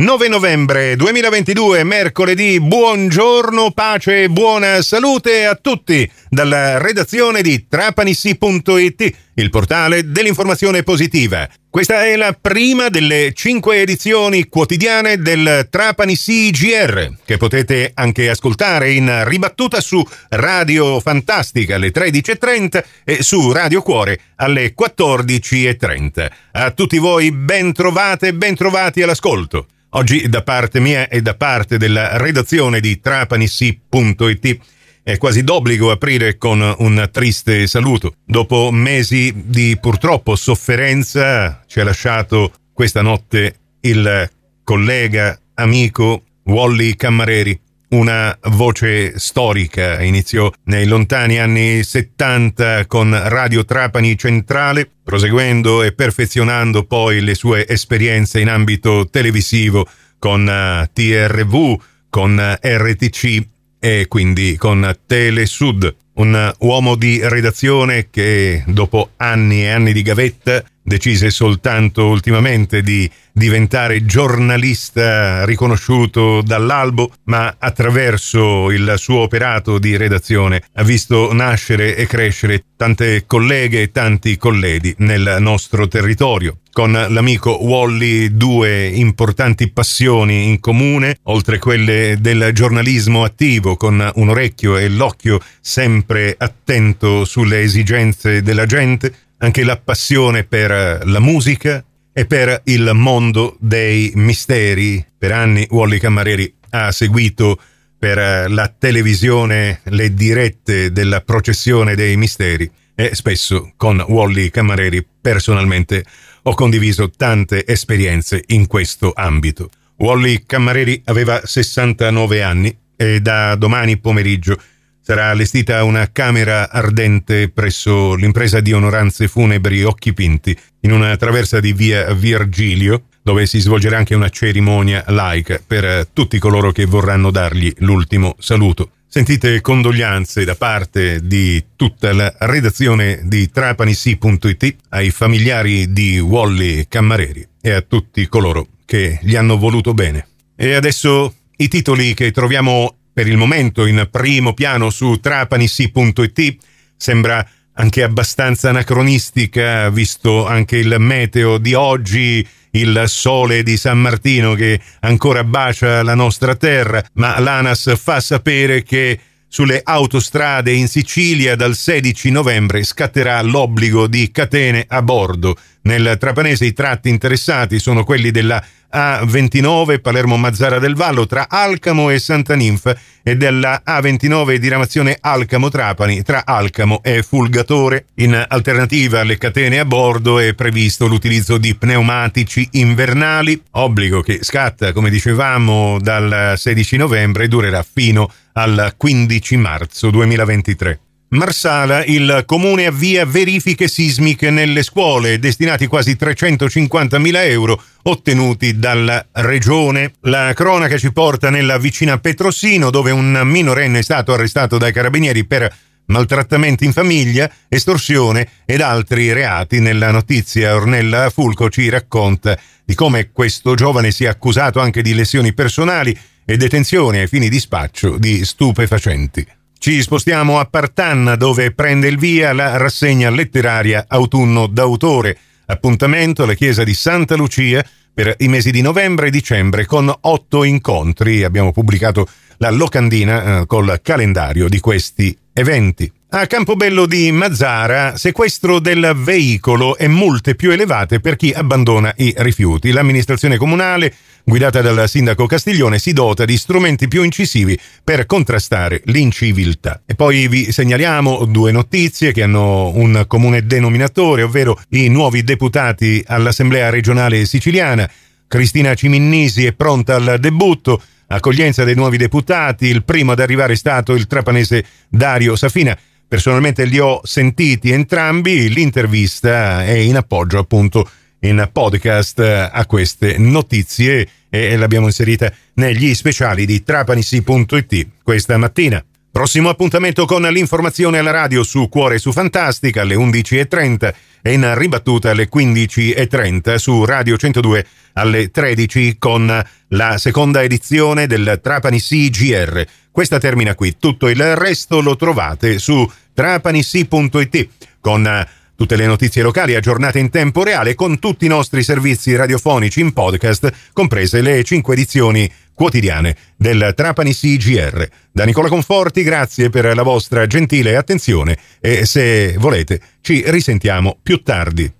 9 novembre 2022, mercoledì, buongiorno, pace e buona salute a tutti dalla redazione di trapanissi.it, il portale dell'informazione positiva. Questa è la prima delle cinque edizioni quotidiane del Trapanissi GR, che potete anche ascoltare in ribattuta su Radio Fantastica alle 13.30 e su Radio Cuore alle 14.30. A tutti voi ben trovate e ben trovati all'ascolto. Oggi da parte mia e da parte della redazione di trapanissi.it è quasi d'obbligo aprire con un triste saluto. Dopo mesi di purtroppo sofferenza ci ha lasciato questa notte il collega, amico Wally Cammareri, una voce storica. Iniziò nei lontani anni 70 con Radio Trapani Centrale, proseguendo e perfezionando poi le sue esperienze in ambito televisivo con eh, TRV, con eh, RTC e quindi con Telesud. Un uomo di redazione che dopo anni e anni di gavetta decise soltanto ultimamente di diventare giornalista riconosciuto dall'albo, ma attraverso il suo operato di redazione ha visto nascere e crescere tante colleghe e tanti colleghi nel nostro territorio. Con l'amico Wally due importanti passioni in comune, oltre quelle del giornalismo attivo, con un orecchio e l'occhio sempre attento sulle esigenze della gente, anche la passione per la musica e per il mondo dei misteri. Per anni Wally Cammareri ha seguito per la televisione le dirette della processione dei misteri e spesso con Wally Cammareri personalmente ho condiviso tante esperienze in questo ambito. Wally Cammareri aveva 69 anni e da domani pomeriggio sarà allestita una camera ardente presso l'impresa di onoranze funebri Occhi Pinti, in una traversa di via Virgilio, dove si svolgerà anche una cerimonia laica per tutti coloro che vorranno dargli l'ultimo saluto. Sentite condoglianze da parte di tutta la redazione di trapanissi.it ai familiari di Wally Cammareri e a tutti coloro che gli hanno voluto bene. E adesso i titoli che troviamo per il momento in primo piano su trapanissi.it sembra anche abbastanza anacronistica, visto anche il meteo di oggi, il sole di San Martino che ancora bacia la nostra terra, ma l'ANAS fa sapere che sulle autostrade in Sicilia dal 16 novembre scatterà l'obbligo di catene a bordo. Nel Trapanese i tratti interessati sono quelli della a29 Palermo-Mazzara del Vallo tra Alcamo e Santa Ninfa e della A29 diramazione Alcamo-Trapani tra Alcamo e Fulgatore. In alternativa alle catene a bordo è previsto l'utilizzo di pneumatici invernali, obbligo che scatta, come dicevamo, dal 16 novembre e durerà fino al 15 marzo 2023. Marsala, il comune avvia verifiche sismiche nelle scuole, destinati quasi 350.000 euro ottenuti dalla regione. La cronaca ci porta nella vicina Petrosino, dove un minorenne è stato arrestato dai carabinieri per maltrattamenti in famiglia, estorsione ed altri reati. Nella notizia Ornella Fulco ci racconta di come questo giovane sia accusato anche di lesioni personali e detenzione ai fini di spaccio di stupefacenti. Ci spostiamo a Partanna dove prende il via la rassegna letteraria Autunno d'autore, appuntamento alla chiesa di Santa Lucia per i mesi di novembre e dicembre con otto incontri. Abbiamo pubblicato la locandina eh, col calendario di questi eventi. A Campobello di Mazzara, sequestro del veicolo e multe più elevate per chi abbandona i rifiuti. L'amministrazione comunale, guidata dal sindaco Castiglione, si dota di strumenti più incisivi per contrastare l'inciviltà. E poi vi segnaliamo due notizie che hanno un comune denominatore, ovvero i nuovi deputati all'Assemblea regionale siciliana. Cristina Ciminnisi è pronta al debutto accoglienza dei nuovi deputati, il primo ad arrivare è stato il trapanese Dario Safina. Personalmente li ho sentiti entrambi, l'intervista è in appoggio appunto in podcast a queste notizie e l'abbiamo inserita negli speciali di trapanisi.it questa mattina. Prossimo appuntamento con l'informazione alla radio su Cuore su Fantastica alle 11.30 e in ribattuta alle 15.30 su Radio 102 alle 13 con la seconda edizione del Trapani CGR. Questa termina qui, tutto il resto lo trovate su trapanissi.it con tutte le notizie locali aggiornate in tempo reale con tutti i nostri servizi radiofonici in podcast, comprese le cinque edizioni quotidiane del Trapani CGR. Da Nicola Conforti, grazie per la vostra gentile attenzione e se volete ci risentiamo più tardi.